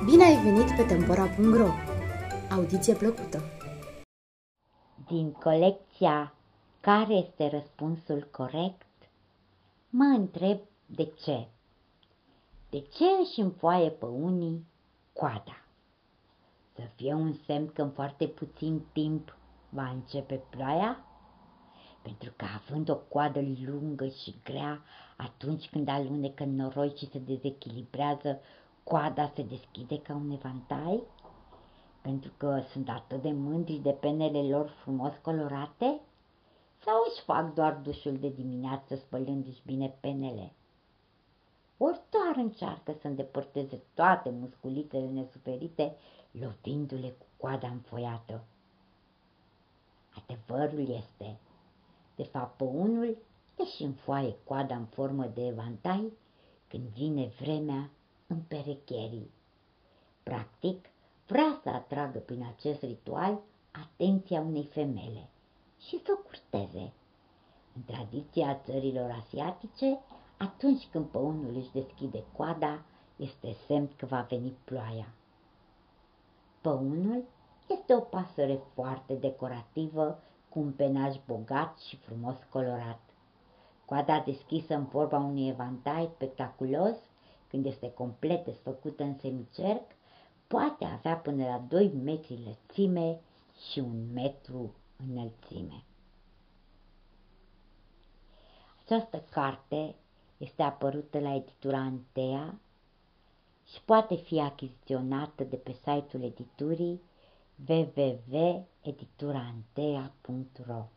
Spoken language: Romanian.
ai venit pe Tempora.ro! Audiție plăcută! Din colecția Care este răspunsul corect? Mă întreb de ce. De ce își înfoaie pe unii coada? Să fie un semn că în foarte puțin timp va începe ploaia? Pentru că având o coadă lungă și grea, atunci când alunecă noroi și se dezechilibrează, coada se deschide ca un evantai? Pentru că sunt atât de mândri de penele lor frumos colorate? Sau își fac doar dușul de dimineață spălându-și bine penele? Ori doar încearcă să îndepărteze toate musculitele nesuferite, lovindu-le cu coada înfoiată. Adevărul este, de fapt pe unul își înfoaie coada în formă de evantai când vine vremea împerecherii. Practic, vrea să atragă prin acest ritual atenția unei femele și să o curteze. În tradiția țărilor asiatice, atunci când pe unul își deschide coada, este semn că va veni ploaia. Păunul este o pasăre foarte decorativă, cu un penaj bogat și frumos colorat. Coada deschisă în forma unui evantai spectaculos când este complet desfăcută în semicerc, poate avea până la 2 metri lățime și un metru înălțime. Această carte este apărută la editura Antea și poate fi achiziționată de pe site-ul editurii www.edituraantea.ro